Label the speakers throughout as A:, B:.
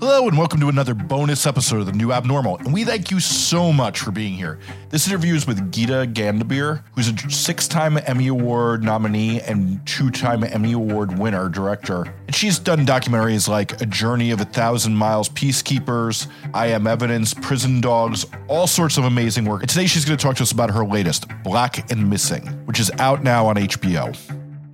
A: Hello, and welcome to another bonus episode of The New Abnormal. And we thank you so much for being here. This interview is with Geeta Gambhir, who's a six time Emmy Award nominee and two time Emmy Award winner director. And she's done documentaries like A Journey of a Thousand Miles Peacekeepers, I Am Evidence, Prison Dogs, all sorts of amazing work. And today she's going to talk to us about her latest, Black and Missing, which is out now on HBO.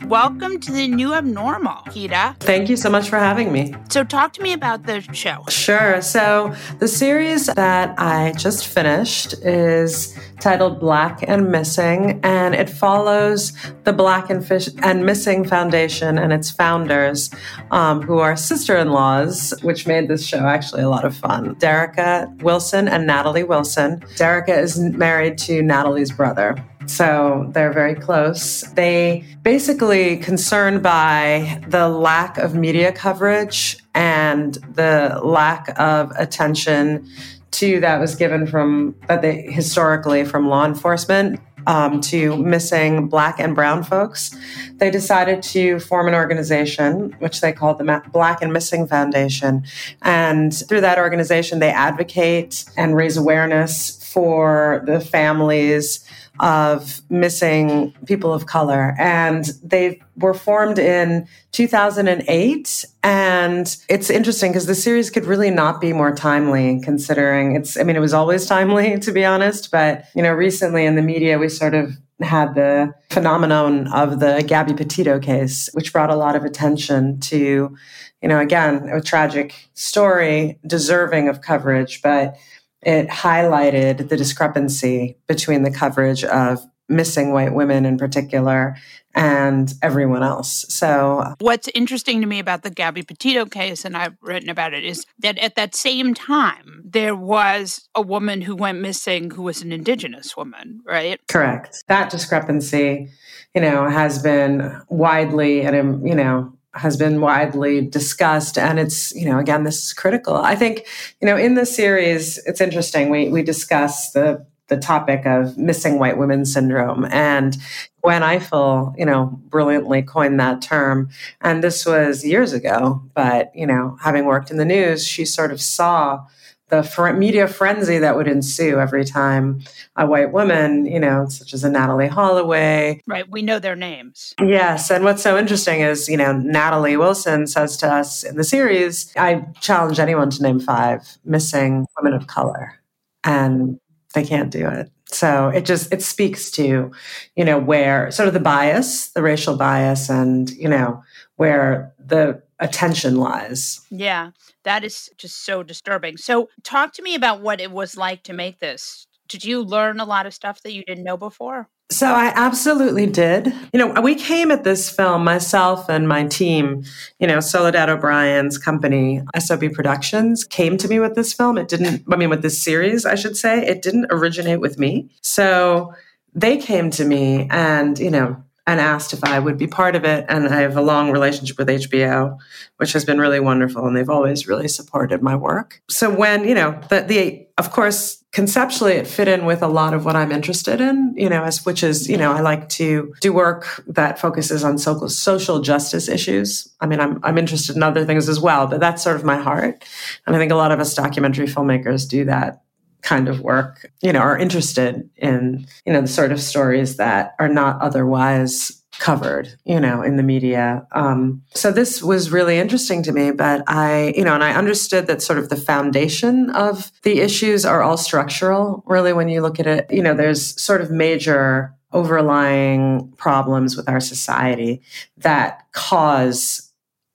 B: Welcome to the new abnormal, Geeta.
C: Thank you so much for having me.
B: So, talk to me about the show.
C: Sure. So, the series that I just finished is titled Black and Missing, and it follows the Black and, Fish- and Missing Foundation and its founders, um, who are sister in laws, which made this show actually a lot of fun. Derrica Wilson and Natalie Wilson. Derrica is married to Natalie's brother. So they're very close. They basically concerned by the lack of media coverage and the lack of attention to that was given from that they historically from law enforcement um, to missing black and brown folks they decided to form an organization which they called the black and missing foundation and through that organization they advocate and raise awareness for the families of missing people of color. And they were formed in 2008. And it's interesting because the series could really not be more timely considering it's, I mean, it was always timely, to be honest. But, you know, recently in the media, we sort of had the phenomenon of the Gabby Petito case, which brought a lot of attention to, you know, again, a tragic story deserving of coverage, but it highlighted the discrepancy between the coverage of missing white women in particular and everyone else. So, uh,
B: what's interesting to me about the Gabby Petito case, and I've written about it, is that at that same time, there was a woman who went missing who was an indigenous woman, right?
C: Correct. That discrepancy, you know, has been widely and, you know, has been widely discussed and it's you know again this is critical i think you know in the series it's interesting we we discuss the the topic of missing white women syndrome and Gwen Ifill you know, brilliantly coined that term. And this was years ago, but, you know, having worked in the news, she sort of saw the fr- media frenzy that would ensue every time a white woman, you know, such as a Natalee Holloway.
B: Right. We know their names.
C: Yes. And what's so interesting is, you know, Natalie Wilson says to us in the series, I challenge anyone to name five missing women of color. And they can't do it. So it just it speaks to, you know, where sort of the bias, the racial bias and, you know, where the attention lies.
B: Yeah, that is just so disturbing. So, talk to me about what it was like to make this. Did you learn a lot of stuff that you didn't know before?
C: So I absolutely did. You know, we came at this film, myself and my team, you know, Soledad O'Brien's company, SOB Productions, came to me with this film. It didn't, I mean, with this series, I should say, it didn't originate with me. So they came to me and, you know, and asked if I would be part of it. And I have a long relationship with HBO, which has been really wonderful. And they've always really supported my work. So when, you know, the, the of course, conceptually it fit in with a lot of what I'm interested in, you know, as which is, you know, I like to do work that focuses on social social justice issues. I mean, I'm I'm interested in other things as well, but that's sort of my heart. And I think a lot of us documentary filmmakers do that kind of work, you know, are interested in, you know, the sort of stories that are not otherwise covered, you know, in the media. Um, so this was really interesting to me, but I, you know, and I understood that sort of the foundation of the issues are all structural. Really, when you look at it, you know, there's sort of major overlying problems with our society that cause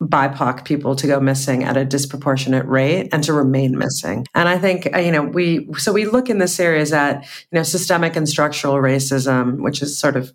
C: BIPOC people to go missing at a disproportionate rate and to remain missing. And I think, uh, you know, we, so we look in this series at, you know, systemic and structural racism, which is sort of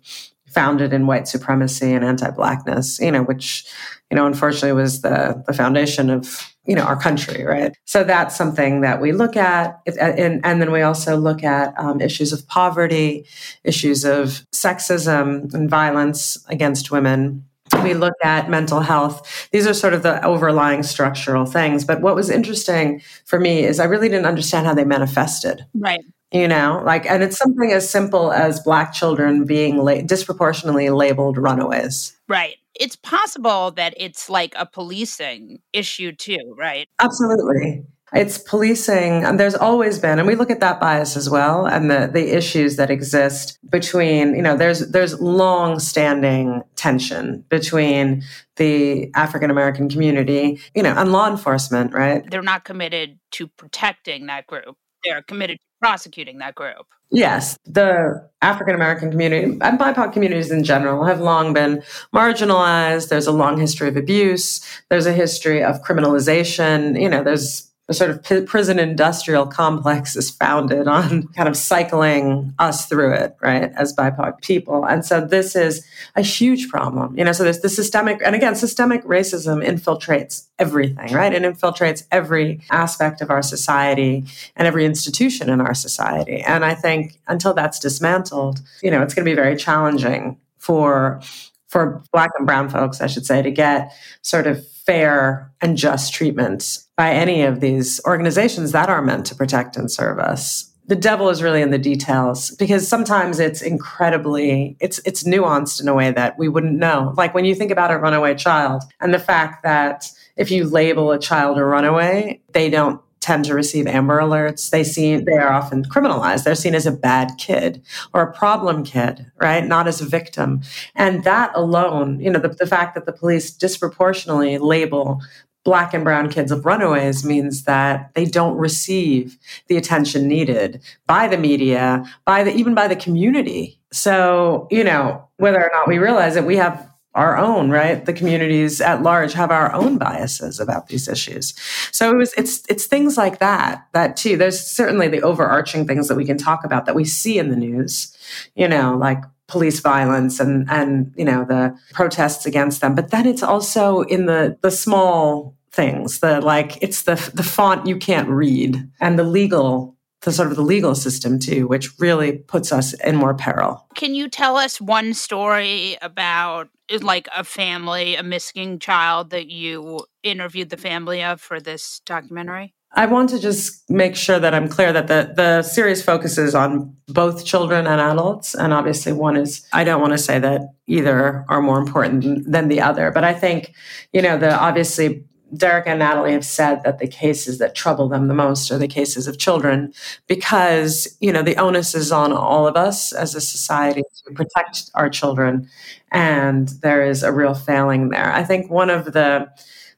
C: founded in white supremacy and anti-blackness, you know, which, you know, unfortunately was the, the foundation of, you know, our country, right? So that's something that we look at. And, and then we also look at um, issues of poverty, issues of sexism and violence against women. We look at mental health. These are sort of the overlying structural things. But what was interesting for me is I really didn't understand how they manifested.
B: Right
C: you know like and it's something as simple as black children being la- disproportionately labeled runaways
B: right it's possible that it's like a policing issue too right
C: absolutely it's policing and there's always been and we look at that bias as well and the the issues that exist between you know there's there's long standing tension between the African American community you know and law enforcement right
B: they're not committed to protecting that group they're committed to prosecuting that group.
C: Yes, the African American community and BIPOC communities in general have long been marginalized. There's a long history of abuse. There's a history of criminalization. You know, there's the sort of prison industrial complex is founded on kind of cycling us through it, right, as BIPOC people. And so this is a huge problem, you know. So there's the systemic, and again, systemic racism infiltrates everything, right? It infiltrates every aspect of our society and every institution in our society. And I think until that's dismantled, you know, it's going to be very challenging for for black and brown folks, I should say, to get sort of fair and just treatment by any of these organizations that are meant to protect and serve us. The devil is really in the details because sometimes it's incredibly it's it's nuanced in a way that we wouldn't know. Like when you think about a runaway child and the fact that if you label a child a runaway they don't tend to receive amber alerts. They see they are often criminalized. They're seen as a bad kid or a problem kid right? Not as a victim. And that alone you know the, the fact that the police disproportionately label black and brown kids of runaways means that they don't receive the attention needed by the media, by the even by the community. So, you know, whether or not we realize it, we have our own, right? The communities at large have our own biases about these issues. So it was it's it's things like that that too. There's certainly the overarching things that we can talk about that we see in the news, you know, like police violence and and you know the protests against them but then it's also in the the small things the like it's the the font you can't read and the legal the sort of the legal system too which really puts us in more peril
B: can you tell us one story about eh, like a family a missing child that you interviewed the family of for this documentary
C: I want to just make sure that I'm clear that the, the series focuses on both children and adults. And obviously, one is, I don't want to say that either are more important than the other. But I think, you know, the obviously, Derek and Natalie have said that the cases that trouble them the most are the cases of children because, you know, the onus is on all of us as a society to protect our children. And there is a real failing there. I think one of the,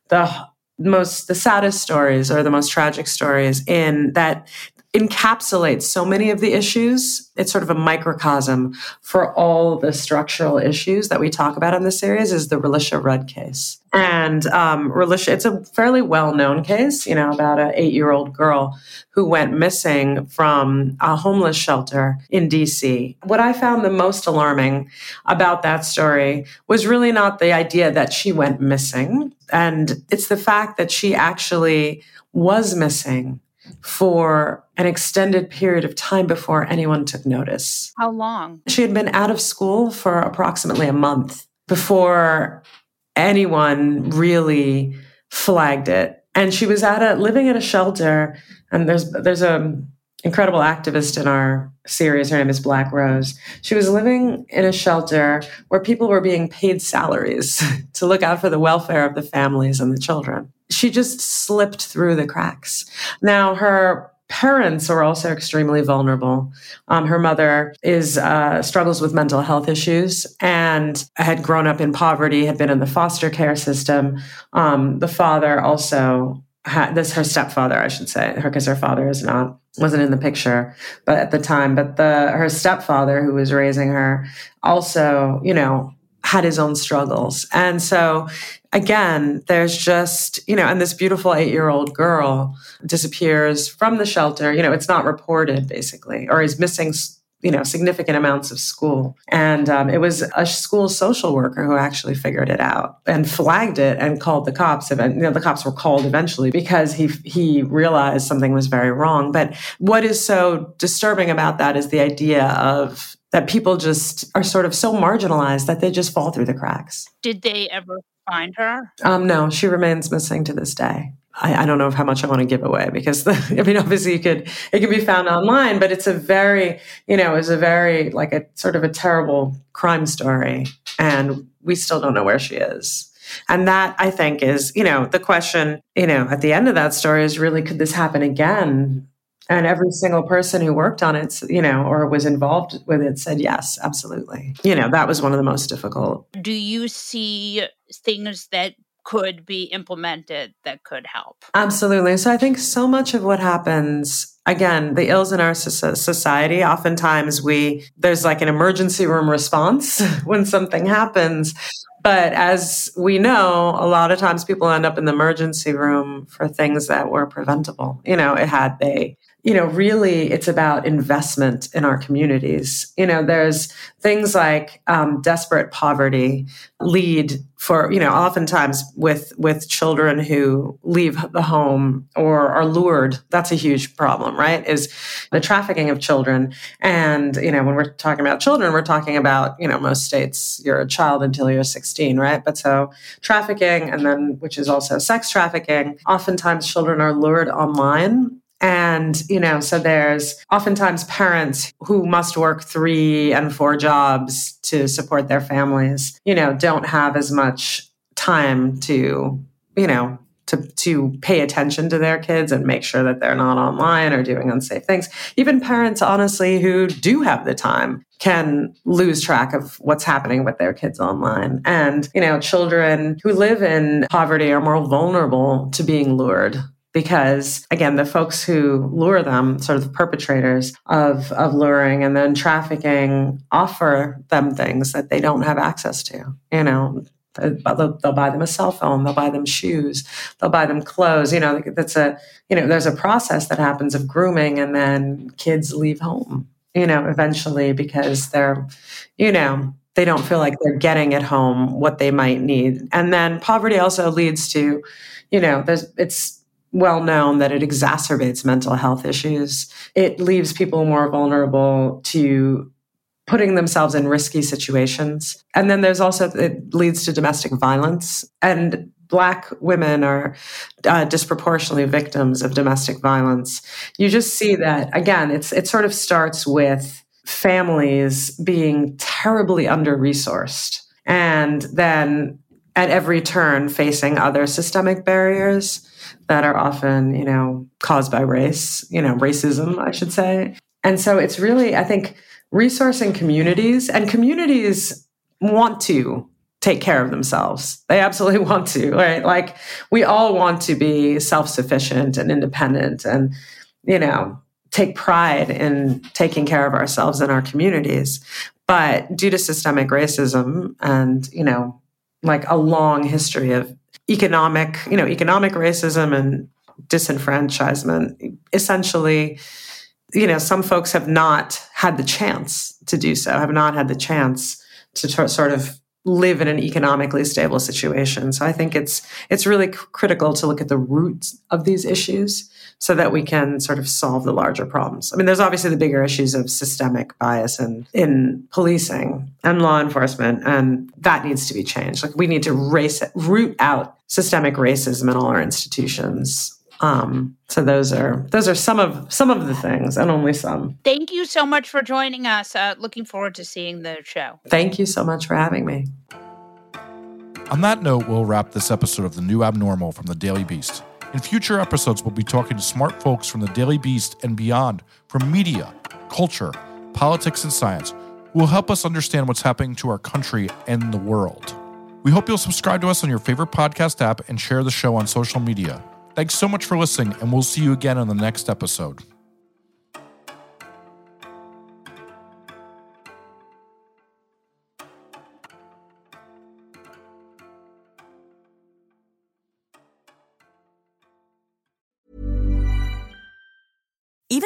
C: the most the saddest stories or the most tragic stories in that encapsulates so many of the issues. It's sort of a microcosm for all the structural issues that we talk about in this series is the Relisha Rudd case. And um, Relisha, it's a fairly well-known case, you know, about an eight-year-old girl who went missing from a homeless shelter in DC. What I found the most alarming about that story was really not the idea that she went missing. And it's the fact that she actually was missing for an extended period of time before anyone took notice.
B: How long?
C: She had been out of school for approximately a month before anyone really flagged it. And she was at a living at a shelter and there's there's a incredible activist in our series. Her name is Black Rose. She was living in a shelter where people were being paid salaries to look out for the welfare of the families and the children. She just slipped through the cracks. Now, her parents are also extremely vulnerable. Um, her mother is uh, struggles with mental health issues and had grown up in poverty, had been in the foster care system. Um, the father also had this her stepfather, I should say, her because her father is not wasn't in the picture, but at the time, but the her stepfather who was raising her also, you know, had his own struggles. And so again, there's just, you know, and this beautiful eight year old girl disappears from the shelter. You know, it's not reported basically, or is missing you know significant amounts of school and um, it was a school social worker who actually figured it out and flagged it and called the cops And, you know the cops were called eventually because he he realized something was very wrong but what is so disturbing about that is the idea of that people just are sort of so marginalized that they just fall through the cracks
B: did they ever find her
C: um, no she remains missing to this day I, I, don't know how much I want to give away because the, I mean, obviously you could, it can be found online, but it's a very, you know, it's a very like a sort of a terrible crime story. And we still don't know where she is. And that I think is, you know, the question, you know, at the end of that story is really, could this happen again? And every single person who worked on it, you know, or was involved with it said, yes, absolutely. You know, that was one of the most difficult.
B: Do you see things that could be implemented that could help.
C: Absolutely. So I think so much of what happens again, the ills in our society, oftentimes we there's like an emergency room response when something happens. But as we know, a lot of times people end up in the emergency room for things that were preventable. You know, it had they you know, really it's about investment in our communities. You know, there's things like um, desperate poverty lead for, you know, oftentimes with with children who leave the home or are lured. That's a huge problem, right? Is the trafficking of children. And, you know, when we're talking about children, we're talking about, you know, most states, you're a child until you're 16, right? But so trafficking and then, which is also sex trafficking, oftentimes children are lured online and, you know, so there's oftentimes parents who must work three and four jobs to support their families, you know, don't have as much time to, you know, to, to pay attention to their kids and make sure that they're not online or doing unsafe things. Even parents, honestly, who do have the time can lose track of what's happening with their kids online. And, you know, children who live in poverty are more vulnerable to being lured because again the folks who lure them sort of the perpetrators of of luring and then trafficking offer them things that they don't have access to you know? Uh, they'll, they'll buy them a cell phone they'll buy them shoes they'll buy them clothes you know? That's a you know there's a process that happens of grooming and then kids leave home you know eventually because they're you know they don't feel like they're getting at home what they might need. And then poverty also leads to you know there's it's well known that it exacerbates mental health issues. It leaves people more vulnerable to putting themselves in risky situations. And then there's also, it leads to domestic violence. And Black women are uh, disproportionately victims of domestic violence. You just see that, again, it's, it sort of starts with families being terribly under resourced. And then at every turn facing other systemic barriers that are often, you know, caused by race, you know, racism, I should say. And so it's really, I think, resourcing communities and communities want to take care of themselves. They absolutely want to, right? Like we all want to be self-sufficient and independent and, you know, take pride in taking care of ourselves and our communities. But due to systemic racism and, you know, like a long history of economic, you know, economic racism and disenfranchisement. Essentially, you know, some folks have not had the chance to do so, have not had the chance to t- sort of live in an economically stable situation. So I think it's it's really c- critical to look at the roots of these issues so that we can sort of solve the larger problems. I mean, there's obviously the bigger issues of systemic bias in, in policing and law enforcement, and that needs to be changed. Like we need to race root out systemic racism in all our institutions. Um, so those are those are some of some of the things, and only some.
B: Thank you so much for joining us. Uh, looking forward to seeing the show.
C: Thank you so much for having me.
A: On that note, we'll wrap this episode of the New Abnormal from the Daily Beast. In future episodes, we'll be talking to smart folks from the Daily Beast and beyond from media, culture, politics, and science who will help us understand what's happening to our country and the world. We hope you'll subscribe to us on your favorite podcast app and share the show on social media. Thanks so much for listening, and we'll see you again on the next episode.